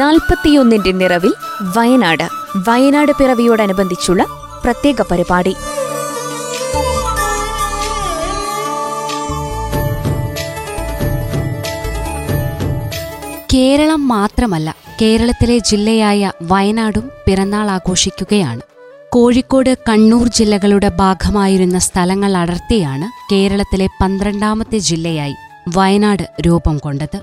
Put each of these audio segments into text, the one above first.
നാൽപ്പത്തിയൊന്നിന്റെ നിറവിൽ വയനാട്. വയനാട് പിറവിയോടനുബന്ധിച്ചുള്ള പ്രത്യേക പരിപാടി. കേരളം മാത്രമല്ല കേരളത്തിലെ ജില്ലയായ വയനാടും പിറന്നാൾ ആഘോഷിക്കുകയാണ്. കോഴിക്കോട് കണ്ണൂർ ജില്ലകളുടെ ഭാഗമായിരുന്ന സ്ഥലങ്ങൾ അടർത്തിയാണ് കേരളത്തിലെ പന്ത്രണ്ടാമത്തെ ജില്ലയായി വയനാട് രൂപം കൊണ്ടത്.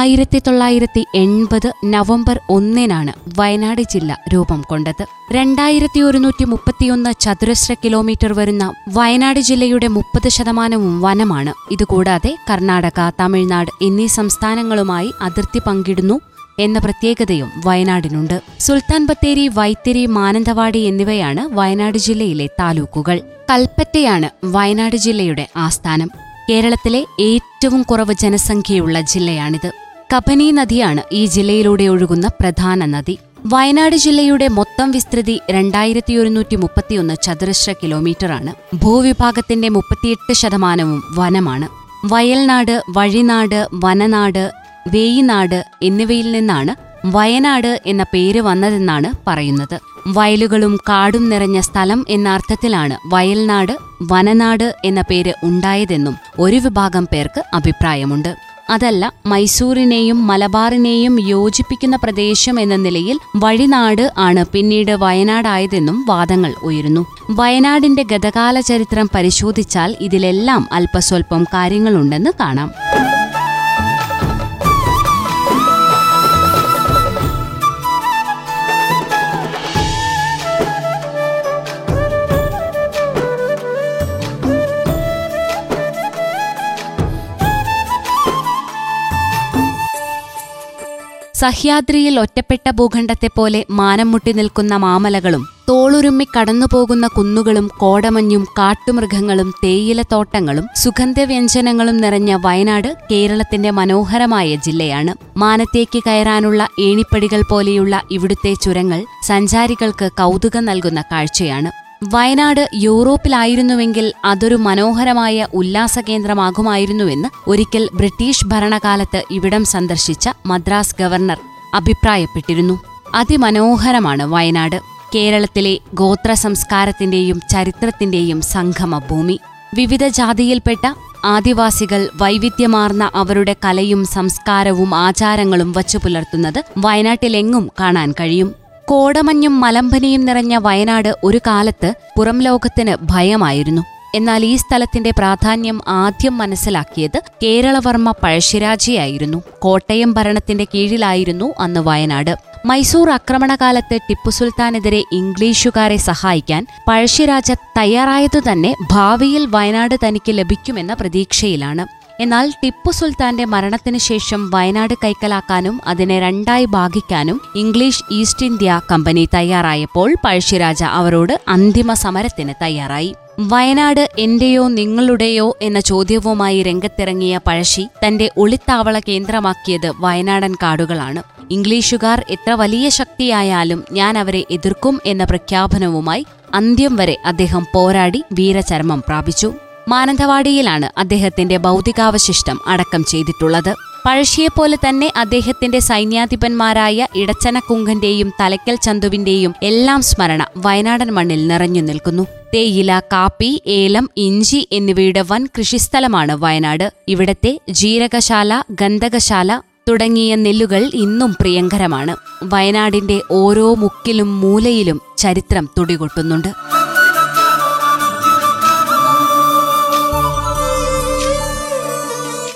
ആയിരത്തി തൊള്ളായിരത്തി എൺപത് നവംബർ ഒന്നിനാണ് വയനാട് ജില്ല രൂപം കൊണ്ടത്. രണ്ടായിരത്തി ഒരുന്നൂറ്റി മുപ്പത്തിയൊന്ന് ചതുരശ്ര കിലോമീറ്റർ വരുന്ന വയനാട് ജില്ലയുടെ മുപ്പത് ശതമാനവും വനമാണ്. ഇതുകൂടാതെ കർണാടക തമിഴ്നാട് എന്നീ സംസ്ഥാനങ്ങളുമായി അതിർത്തി പങ്കിടുന്നു എന്ന പ്രത്യേകതയും വയനാടിനുണ്ട്. സുൽത്താൻ ബത്തേരി വൈത്തിരി മാനന്തവാടി എന്നിവയാണ് വയനാട് ജില്ലയിലെ താലൂക്കുകൾ. കൽപ്പറ്റയാണ് വയനാട് ജില്ലയുടെ ആസ്ഥാനം. കേരളത്തിലെ ഏറ്റവും കുറവ് ജനസംഖ്യയുള്ള ജില്ലയാണിത്. കബനി നദിയാണ് ഈ ജില്ലയിലൂടെ ഒഴുകുന്ന പ്രധാന നദി. വയനാട് ജില്ലയുടെ മൊത്തം വിസ്തൃതി രണ്ടായിരത്തി ഒരുന്നൂറ്റി മുപ്പത്തിയൊന്ന് ചതുരശ്ര കിലോമീറ്ററാണ്. ഭൂവിഭാഗത്തിന്റെ മുപ്പത്തിയെട്ട് ശതമാനവും വനമാണ്. വയൽനാട് വഴിനാട് വനനാട് വേയിനാട് എന്നിവയിൽ നിന്നാണ് വയനാട് എന്ന പേര് വന്നതെന്നാണ് പറയുന്നത്. വയലുകളും കാടും നിറഞ്ഞ സ്ഥലം എന്ന അർത്ഥത്തിലാണ് വയൽനാട് വനനാട് എന്ന പേര് ഉണ്ടായതെന്നും ഒരു വിഭാഗം പേർക്ക് അഭിപ്രായമുണ്ട്. അതല്ല മൈസൂരിനെയും മലബാറിനെയും യോജിപ്പിക്കുന്ന പ്രദേശം എന്ന നിലയിൽ വഴിനാട് ആണ് പിന്നീട് വയനാടായതെന്നും വാദങ്ങൾ ഉയരുന്നു. വയനാടിന്റെ ഗതകാല ചരിത്രം പരിശോധിച്ചാൽ ഇതിലെല്ലാം അല്പസ്വല്പം കാര്യങ്ങളുണ്ടെന്ന് കാണാം. സഹ്യാദ്രിയിൽ ഒറ്റപ്പെട്ട ഭൂഖണ്ഡത്തെപ്പോലെ മാനം മുട്ടി നിൽക്കുന്ന മാമലകളും തോളുരുമ്മി കടന്നുപോകുന്ന കുന്നുകളും കോടമഞ്ഞും കാട്ടുമൃഗങ്ങളും തേയിലത്തോട്ടങ്ങളും സുഗന്ധവ്യഞ്ജനങ്ങളും നിറഞ്ഞ വയനാട് കേരളത്തിന്റെ മനോഹരമായ ജില്ലയാണ്. മാനത്തേക്ക് കയറാനുള്ള ഏണിപ്പടികൾ പോലെയുള്ള ഇവിടുത്തെ ചുരങ്ങൾ സഞ്ചാരികൾക്ക് കൗതുകം നൽകുന്ന കാഴ്ചയാണ്. വയനാട് യൂറോപ്പിലായിരുന്നുവെങ്കിൽ അതൊരു മനോഹരമായ ഉല്ലാസ കേന്ദ്രമാകുമായിരുന്നുവെന്ന് ഒരിക്കൽ ബ്രിട്ടീഷ് ഭരണകാലത്ത് ഇവിടം സന്ദർശിച്ച മദ്രാസ് ഗവർണർ അഭിപ്രായപ്പെട്ടിരുന്നു. അതിമനോഹരമാണ് വയനാട്. കേരളത്തിലെ ഗോത്ര സംസ്കാരത്തിന്റെയും ചരിത്രത്തിന്റെയും സംഗമ ഭൂമി വിവിധ ജാതിയിൽപ്പെട്ട ആദിവാസികൾ വൈവിധ്യമാർന്ന അവരുടെ കലയും സംസ്കാരവും ആചാരങ്ങളും വച്ചു പുലർത്തുന്നത് വയനാട്ടിലെങ്ങും കാണാൻ കഴിയും. കോടമഞ്ഞും മലമ്പനിയും നിറഞ്ഞ വയനാട് ഒരു കാലത്ത് പുറം ലോകത്തിന് ഭയമായിരുന്നു. എന്നാൽ ഈ സ്ഥലത്തിന്റെ പ്രാധാന്യം ആദ്യം മനസ്സിലാക്കിയത് കേരളവർമ്മ പഴശ്ശിരാജയായിരുന്നു. കോട്ടയം ഭരണത്തിന്റെ കീഴിലായിരുന്നു അന്ന് വയനാട്. മൈസൂർ ആക്രമണകാലത്ത് ടിപ്പു സുൽത്താനെതിരെ ഇംഗ്ലീഷുകാരെ സഹായിക്കാൻ പഴശ്ശിരാജ തയ്യാറായതുതന്നെ ഭാവിയിൽ വയനാട് തനിക്ക് ലഭിക്കുമെന്ന പ്രതീക്ഷയിലാണ്. എന്നാൽ ടിപ്പു സുൽത്താന്റെ മരണത്തിനു ശേഷം വയനാട് കൈക്കലാക്കാനും അതിനെ രണ്ടായി ഭാഗിക്കാനും ഇംഗ്ലീഷ് ഈസ്റ്റ് ഇന്ത്യ കമ്പനി തയ്യാറായപ്പോൾ പഴശ്ശിരാജ അവരോട് അന്തിമ സമരത്തിന് തയ്യാറായി. വയനാട് എന്റെയോ നിങ്ങളുടെയോ എന്ന ചോദ്യവുമായി രംഗത്തിറങ്ങിയ പഴശ്ശി തന്റെ ഒളിത്താവള കേന്ദ്രമാക്കിയത് വയനാടൻ കാടുകളാണ്. ഇംഗ്ലീഷുകാർ എത്ര വലിയ ശക്തിയായാലും ഞാൻ അവരെ എതിർക്കും എന്ന പ്രഖ്യാപനവുമായി അന്ത്യം വരെ അദ്ദേഹം പോരാടി വീരചരമം പ്രാപിച്ചു. മാനന്തവാടിയിലാണ് അദ്ദേഹത്തിന്റെ ഭൗതികാവശിഷ്ടം അടക്കം ചെയ്തിട്ടുള്ളത്. പഴശ്ശിയെപ്പോലെ തന്നെ അദ്ദേഹത്തിന്റെ സൈന്യാധിപന്മാരായ ഇടച്ചനക്കുങ്കന്റെയും തലയ്ക്കൽ ചന്തുവിന്റെയും എല്ലാം സ്മരണ വയനാടൻ മണ്ണിൽ നിറഞ്ഞു നിൽക്കുന്നു. തേയില കാപ്പി ഏലം ഇഞ്ചി എന്നിവയുടെ വൻ കൃഷിസ്ഥലമാണ് വയനാട്. ഇവിടത്തെ ജീരകശാല ഗന്ധകശാല തുടങ്ങിയ നെല്ലുകൾ ഇന്നും പ്രിയങ്കരമാണ്. വയനാടിന്റെ ഓരോ മുക്കിലും മൂലയിലും ചരിത്രം തുടികൊട്ടുന്നുണ്ട്.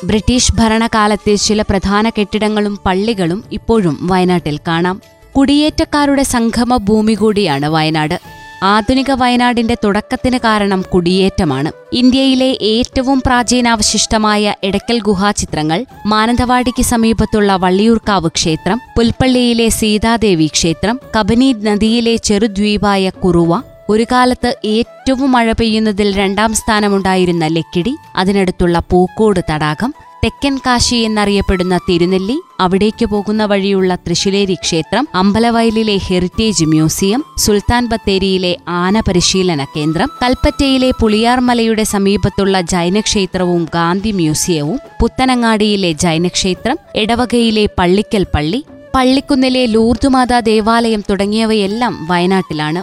ബ്രിട്ടീഷ് ഭരണകാലത്തെ ചില പ്രധാന കെട്ടിടങ്ങളും പള്ളികളും ഇപ്പോഴും വയനാട്ടിൽ കാണാം. കുടിയേറ്റക്കാരുടെ സംഗമ ഭൂമി കൂടിയാണ് വയനാട്. ആധുനിക വയനാടിന്റെ തുടക്കത്തിന് കാരണം കുടിയേറ്റമാണ്. ഇന്ത്യയിലെ ഏറ്റവും പ്രാചീനാവശിഷ്ടമായ എടക്കൽ ഗുഹാചിത്രങ്ങൾ മാനന്തവാടിക്ക് സമീപത്തുള്ള വള്ളിയൂർക്കാവ് ക്ഷേത്രം പുൽപ്പള്ളിയിലെ സീതാദേവി ക്ഷേത്രം കബനി നദിയിലെ ചെറുദ്വീപായ കുറുവ ഒരു കാലത്ത് ഏറ്റവും മഴ പെയ്യുന്നതിൽ രണ്ടാം സ്ഥാനമുണ്ടായിരുന്ന ലക്കിടി അതിനടുത്തുള്ള പൂക്കോട് തടാകം തെക്കൻ കാശി എന്നറിയപ്പെടുന്ന തിരുനെല്ലി അവിടേക്ക് പോകുന്ന വഴിയുള്ള തൃശിലേരി ക്ഷേത്രം അമ്പലവയലിലെ ഹെറിറ്റേജ് മ്യൂസിയം സുൽത്താൻ ബത്തേരിയിലെ ആന പരിശീലന കേന്ദ്രം കൽപ്പറ്റയിലെ പുളിയാർമലയുടെ സമീപത്തുള്ള ജൈനക്ഷേത്രവും ഗാന്ധി മ്യൂസിയവും പുത്തനങ്ങാടിയിലെ ജൈനക്ഷേത്രം എടവകയിലെ പള്ളിക്കൽ പള്ളി പള്ളിക്കുന്നിലെ ലൂർദുമാതാ ദേവാലയം തുടങ്ങിയവയെല്ലാം വയനാട്ടിലാണ്.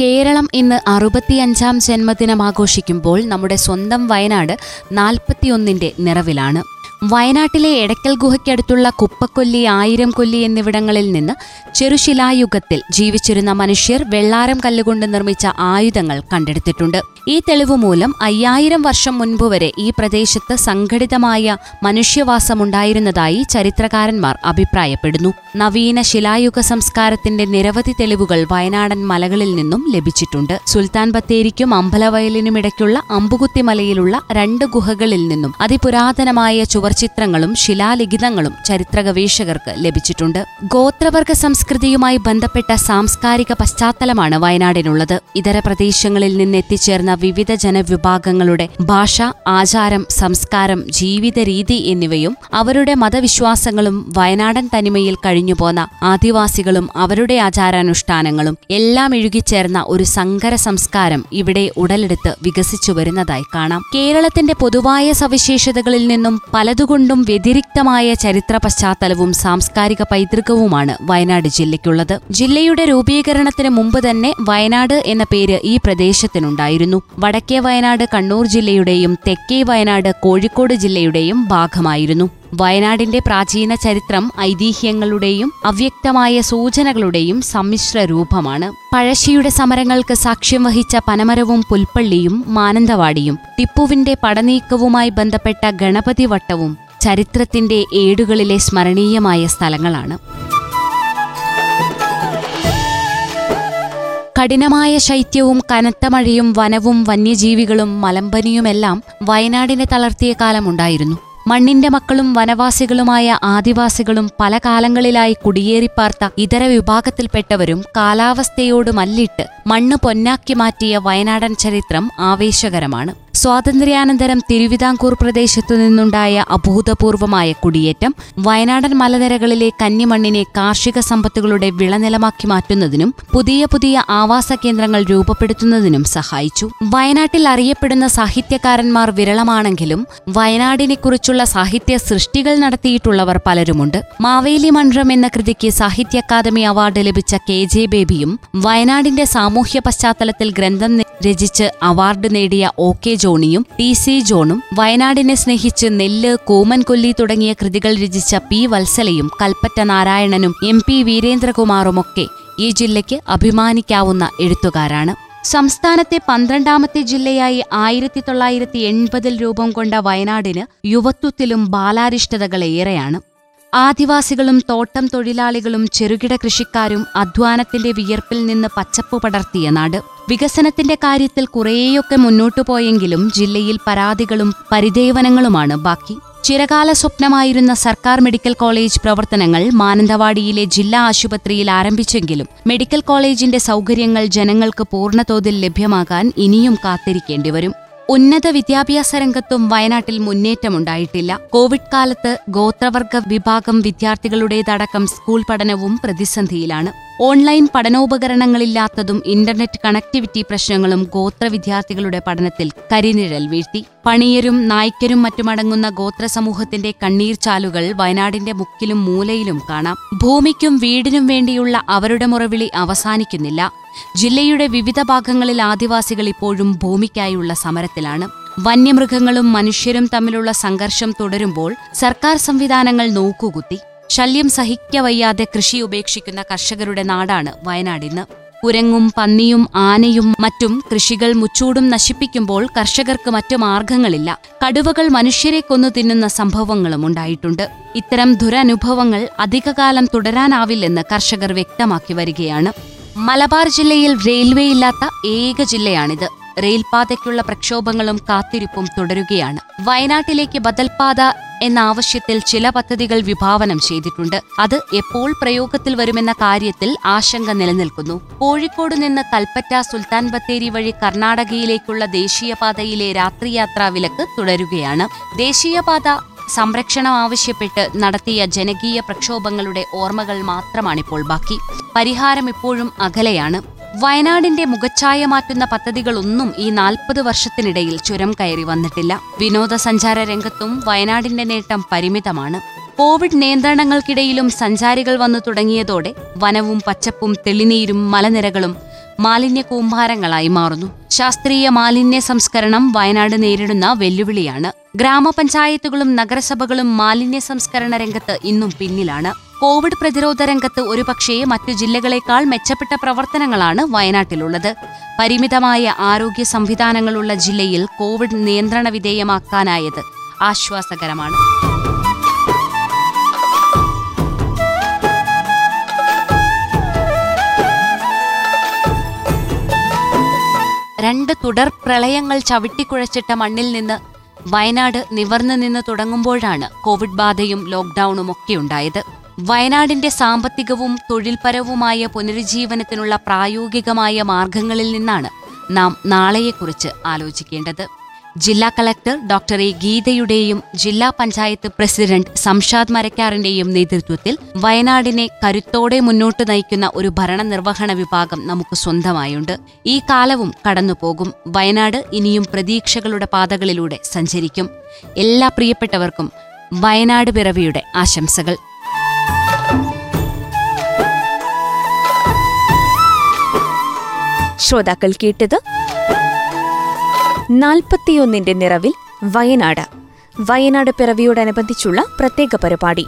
കേരളം ഇന്ന് അറുപത്തിയഞ്ചാം ജന്മദിനം ആഘോഷിക്കുമ്പോൾ നമ്മുടെ സ്വന്തം വയനാട് നാൽപ്പത്തിയൊന്നിന്റെ നിറവിലാണ്. വയനാട്ടിലെ എടക്കൽ ഗുഹയ്ക്കടുത്തുള്ള കുപ്പക്കൊല്ലി ആയിരം കൊല്ലി എന്നിവിടങ്ങളിൽ നിന്ന് ചെറുശിലായുഗത്തിൽ ജീവിച്ചിരുന്ന മനുഷ്യർ വെള്ളാരം കല്ലുകൊണ്ട് നിർമ്മിച്ച ആയുധങ്ങൾ കണ്ടെടുത്തിട്ടുണ്ട്. ഈ തെളിവ് മൂലം അയ്യായിരം വർഷം മുൻപ് വരെ ഈ പ്രദേശത്ത് സംഘടിതമായ മനുഷ്യവാസമുണ്ടായിരുന്നതായി ചരിത്രകാരന്മാർ അഭിപ്രായപ്പെടുന്നു. നവീന ശിലായുഗ സംസ്കാരത്തിന്റെ നിരവധി തെളിവുകൾ വയനാടൻ മലകളിൽ നിന്നും ലഭിച്ചിട്ടുണ്ട്. സുൽത്താൻ ബത്തേരിക്കും അമ്പലവയലിനുമിടയ്ക്കുള്ള അമ്പുകുത്തിമലയിലുള്ള രണ്ട് ഗുഹകളിൽ നിന്നും അതിപുരാതനമായ ചുവർചിത്രങ്ങളും ശിലാലിഖിതങ്ങളും ചരിത്ര ഗവേഷകർക്ക് ലഭിച്ചിട്ടുണ്ട്. ഗോത്രവർഗ സംസ്കൃതിയുമായി ബന്ധപ്പെട്ട സാംസ്കാരിക പശ്ചാത്തലമാണ് വയനാടിനുള്ളത്. ഇതര പ്രദേശങ്ങളിൽ നിന്ന് എത്തിച്ചേർന്ന വിവിധ ജനവിഭാഗങ്ങളുടെ ഭാഷ ആചാരം സംസ്കാരം ജീവിത രീതി എന്നിവയും അവരുടെ മതവിശ്വാസങ്ങളും വയനാടൻ തനിമയിൽ കഴിഞ്ഞുപോന്ന ആദിവാസികളും അവരുടെ ആചാരാനുഷ്ഠാനങ്ങളും എല്ലാം ഇഴുകിച്ചേർന്ന ഒരു സങ്കര സംസ്കാരം ഇവിടെ ഉടലെടുത്ത് വികസിച്ചു വരുന്നതായി കാണാം. കേരളത്തിന്റെ പൊതുവായ സവിശേഷതകളിൽ നിന്നും പലതുകൊണ്ടും വ്യതിരിക്തമായ ചരിത്ര പശ്ചാത്തലവും സാംസ്കാരിക പൈതൃകവുമാണ് വയനാട് ജില്ലയ്ക്കുള്ളത്. ജില്ലയുടെ രൂപീകരണത്തിന് മുമ്പ് തന്നെ വയനാട് എന്ന പേര് ഈ പ്രദേശത്തിനുണ്ടായിരുന്നു. വടക്കേ വയനാട് കണ്ണൂർ ജില്ലയുടെയും തെക്കേ വയനാട് കോഴിക്കോട് ജില്ലയുടെയും ഭാഗമായിരുന്നു. വയനാടിന്റെ പ്രാചീന ചരിത്രം ഐതിഹ്യങ്ങളുടെയും അവ്യക്തമായ സൂചനകളുടെയും സമ്മിശ്ര രൂപമാണ്. പഴശ്ശിയുടെ സമരങ്ങൾക്ക് സാക്ഷ്യം വഹിച്ച പനമരവും പുൽപ്പള്ളിയും മാനന്തവാടിയും ടിപ്പുവിന്റെ പടനീക്കവുമായി ബന്ധപ്പെട്ട ഗണപതി വട്ടവും ചരിത്രത്തിന്റെ ഏടുകളിലെ സ്മരണീയമായ സ്ഥലങ്ങളാണ്. കഠിനമായ ശൈത്യവും കനത്ത മഴയും വനവും വന്യജീവികളും മലമ്പനിയുമെല്ലാം വയനാടിനെ തളർത്തിയ കാലമുണ്ടായിരുന്നു. മണ്ണിന്റെ മക്കളും വനവാസികളുമായ ആദിവാസികളും പല കാലങ്ങളിലായി കുടിയേറിപ്പാർത്ത ഇതര വിഭാഗത്തിൽപ്പെട്ടവരും കാലാവസ്ഥയോട് മല്ലിട്ട് മണ്ണ് പൊന്നാക്കി മാറ്റിയ വയനാടൻ ചരിത്രം ആവേശകരമാണ്. സ്വാതന്ത്ര്യാനന്തരം തിരുവിതാംകൂർ പ്രദേശത്തു നിന്നുണ്ടായ അഭൂതപൂർവമായ കുടിയേറ്റം വയനാടൻ മലനിരകളിലെ കന്നിമണ്ണിനെ കാർഷിക സമ്പത്തുകളുടെ വിളനിലമാക്കി മാറ്റുന്നതിനും പുതിയ പുതിയ ആവാസ കേന്ദ്രങ്ങൾ രൂപപ്പെടുത്തുന്നതിനും സഹായിച്ചു. വയനാട്ടിൽ അറിയപ്പെടുന്ന സാഹിത്യകാരന്മാർ വിരളമാണെങ്കിലും വയനാടിനെക്കുറിച്ചുള്ള സാഹിത്യ സൃഷ്ടികൾ നടത്തിയിട്ടുള്ളവർ പലരുമുണ്ട്. മാവേലി മൺറം എന്ന കൃതിക്ക് സാഹിത്യ അക്കാദമി അവാർഡ് ലഭിച്ച കെ ജെ ബേബിയും വയനാടിന്റെ സാമൂഹ്യ പശ്ചാത്തലത്തിൽ ഗ്രന്ഥം രചിച്ച് അവാർഡ് നേടിയ ഒ കെ ജോണിയും ടി സി ജോണും വയനാടിനെ സ്നേഹിച്ച് നെല്ല് കൂമൻകൊല്ലി തുടങ്ങിയ കൃതികൾ രചിച്ച പി വത്സലയും കൽപ്പറ്റ നാരായണനും എം പി വീരേന്ദ്രകുമാറുമൊക്കെ ഈ ജില്ലയ്ക്ക് അഭിമാനിക്കാവുന്ന എഴുത്തുകാരാണ്. സംസ്ഥാനത്തെ പന്ത്രണ്ടാമത്തെ ജില്ലയായി ആയിരത്തി തൊള്ളായിരത്തി എൺപതിൽ രൂപം കൊണ്ട വയനാടിന് യുവത്വത്തിലും ബാലാരിഷ്ടതകളേറെയാണ് ആദിവാസികളും തോട്ടം തൊഴിലാളികളും ചെറുകിട കൃഷിക്കാരും അധ്വാനത്തിന്റെ വിയർപ്പിൽ നിന്ന് പച്ചപ്പ് പടർത്തിയ നാട്. വികസനത്തിന്റെ കാര്യത്തിൽ കുറേയൊക്കെ മുന്നോട്ടു പോയെങ്കിലും ജില്ലയിൽ പരാതികളും പരിദേവനങ്ങളുമാണ് ബാക്കി. ചിരകാല സ്വപ്നമായിരുന്ന സർക്കാർ മെഡിക്കൽ കോളേജ് പ്രവർത്തനങ്ങൾ മാനന്തവാടിയിലെ ജില്ലാ ആശുപത്രിയിൽ ആരംഭിച്ചെങ്കിലും മെഡിക്കൽ കോളേജിന്റെ സൗകര്യങ്ങൾ ജനങ്ങൾക്ക് പൂർണതോതിൽ ലഭ്യമാകാൻ ഇനിയും കാത്തിരിക്കേണ്ടിവരും. ഉന്നത വിദ്യാഭ്യാസ രംഗത്തും വയനാട്ടിൽ മുന്നേറ്റമുണ്ടായിട്ടില്ല. കോവിഡ് കാലത്ത് ഗോത്രവർഗ വിഭാഗം വിദ്യാർത്ഥികളുടേതടക്കം സ്കൂൾ പഠനവും പ്രതിസന്ധിയിലാണ്. ഓൺലൈൻ പഠനോപകരണങ്ങളില്ലാത്തതും ഇന്റർനെറ്റ് കണക്ടിവിറ്റി പ്രശ്നങ്ങളും ഗോത്ര വിദ്യാർത്ഥികളുടെ പഠനത്തിൽ കരിനിഴൽ വീഴ്ത്തി. പണിയരും നായ്ക്കരും മറ്റുമടങ്ങുന്ന ഗോത്ര സമൂഹത്തിന്റെ കണ്ണീർച്ചാലുകൾ വയനാടിന്റെ മുക്കിലും മൂലയിലും കാണാം. ഭൂമിക്കും വീടിനും വേണ്ടിയുള്ള അവരുടെ മുറവിളി അവസാനിക്കുന്നില്ല. ജില്ലയുടെ വിവിധ ഭാഗങ്ങളിൽ ആദിവാസികൾ ഇപ്പോഴും ഭൂമിക്കായുള്ള സമരത്തിലാണ്. വന്യമൃഗങ്ങളും മനുഷ്യരും തമ്മിലുള്ള സംഘർഷം തുടരുമ്പോൾ സർക്കാർ സംവിധാനങ്ങൾ നോക്കുകുത്തി. ശല്യം സഹിക്കവയ്യാതെ കൃഷി ഉപേക്ഷിക്കുന്ന കർഷകരുടെ നാടാണ് വയനാടിന്ന് കുരങ്ങും പന്നിയും ആനയും മറ്റും കൃഷികൾ മുച്ചൂടും നശിപ്പിക്കുമ്പോൾ കർഷകർക്ക് മറ്റു മാർഗങ്ങളില്ല. കടുവകൾ മനുഷ്യരെ കൊന്നു തിന്നുന്ന സംഭവങ്ങളും ഉണ്ടായിട്ടുണ്ട്. ഇത്തരം ദുരനുഭവങ്ങൾ അധികകാലം തുടരാനാവില്ലെന്ന് കർഷകർ വ്യക്തമാക്കി വരികയാണ്. മലബാർ ജില്ലയിൽ റെയിൽവേ ഇല്ലാത്ത ഏക ജില്ലയാണിത്. റെയിൽപാതയ്ക്കുള്ള പ്രക്ഷോഭങ്ങളും കാത്തിരിപ്പും തുടരുകയാണ്. വയനാട്ടിലേക്ക് ബദൽപാത എന്ന ആവശ്യത്തിൽ ചില പദ്ധതികൾ വിഭാവനം ചെയ്തിട്ടുണ്ട്. അത് എപ്പോൾ പ്രയോഗത്തിൽ വരുമെന്ന കാര്യത്തിൽ ആശങ്ക നിലനിൽക്കുന്നു. കോഴിക്കോട് നിന്ന് കൽപ്പറ്റ സുൽത്താൻ ബത്തേരി വഴി കർണാടകയിലേക്കുള്ള ദേശീയപാതയിലെ രാത്രിയാത്രാ വിലക്ക് തുടരുകയാണ്. ദേശീയപാത സംരക്ഷണം ആവശ്യപ്പെട്ട് നടത്തിയ ജനകീയ പ്രക്ഷോഭങ്ങളുടെ ഓർമ്മകൾ മാത്രമാണിപ്പോൾ ബാക്കി. പരിഹാരം ഇപ്പോഴും അകലെയാണ്. വയനാടിന്റെ മുഖച്ഛായ മാറ്റുന്ന പദ്ധതികളൊന്നും ഈ നാൽപ്പത് വർഷത്തിനിടയിൽ ചുരം കയറി വന്നിട്ടില്ല. വിനോദസഞ്ചാര രംഗത്തും വയനാടിന്റെ നേട്ടം പരിമിതമാണ്. കോവിഡ് നിയന്ത്രണങ്ങൾക്കിടയിലും സഞ്ചാരികൾ വന്നു തുടങ്ങിയതോടെ വനവും പച്ചപ്പും തെളിനീരും മലനിരകളും മാലിന്യ കൂമ്പാരങ്ങളായി മാറുന്നു. ശാസ്ത്രീയ മാലിന്യ സംസ്കരണം വയനാട് നേരിടുന്ന വെല്ലുവിളിയാണ്. ഗ്രാമപഞ്ചായത്തുകളും നഗരസഭകളും മാലിന്യ സംസ്കരണ രംഗത്ത് ഇന്നും പിന്നിലാണ്. കോവിഡ് പ്രതിരോധ രംഗത്ത് ഒരുപക്ഷേ മറ്റു ജില്ലകളേക്കാൾ മെച്ചപ്പെട്ട പ്രവർത്തനങ്ങളാണ് വയനാട്ടിലുള്ളത്. പരിമിതമായ ആരോഗ്യ സംവിധാനങ്ങളുള്ള ജില്ലയിൽ കോവിഡ് നിയന്ത്രണ വിധേയമാക്കാനായത് ആശ്വാസകരമാണ്. രണ്ട് തുടർ പ്രളയങ്ങൾ ചവിട്ടിക്കുഴച്ചിട്ട മണ്ണിൽ നിന്ന് വയനാട് നിവർന്നു നിന്ന് തുടങ്ങുമ്പോഴാണ് കോവിഡ് ബാധയും ലോക്ക്ഡൌണും ഒക്കെ ഉണ്ടായത്. വയനാടിന്റെ സാമ്പത്തികവും തൊഴിൽപരവുമായ പുനരുജ്ജീവനത്തിനുള്ള പ്രായോഗികമായ മാർഗങ്ങളിൽ നിന്നാണ് നാം നാളെയെക്കുറിച്ച് ആലോചിക്കേണ്ടത്. ജില്ലാ കളക്ടർ ഡോക്ടർ എ ഗീതയുടെയും ജില്ലാ പഞ്ചായത്ത് പ്രസിഡന്റ് സംഷാദ് മരക്കാറിന്റെയും നേതൃത്വത്തിൽ വയനാടിനെ കരുത്തോടെ മുന്നോട്ട് നയിക്കുന്ന ഒരു ഭരണനിർവഹണ വിഭാഗം നമുക്ക് സ്വന്തമായുണ്ട്. ഈ കാലവും കടന്നുപോകും. വയനാട് ഇനിയും പ്രതീക്ഷകളുടെ പാതകളിലൂടെ സഞ്ചരിക്കും. എല്ലാ പ്രിയപ്പെട്ടവർക്കും വയനാട് പിറവിയുടെ ആശംസകൾ. ശ്രോതാക്കൾ കേട്ടത് നാൽപ്പത്തിയൊന്നിന്റെ നിറവിൽ വയനാട്. വയനാട് പിറവിയോടനുബന്ധിച്ചുള്ള പ്രത്യേക പരിപാടി.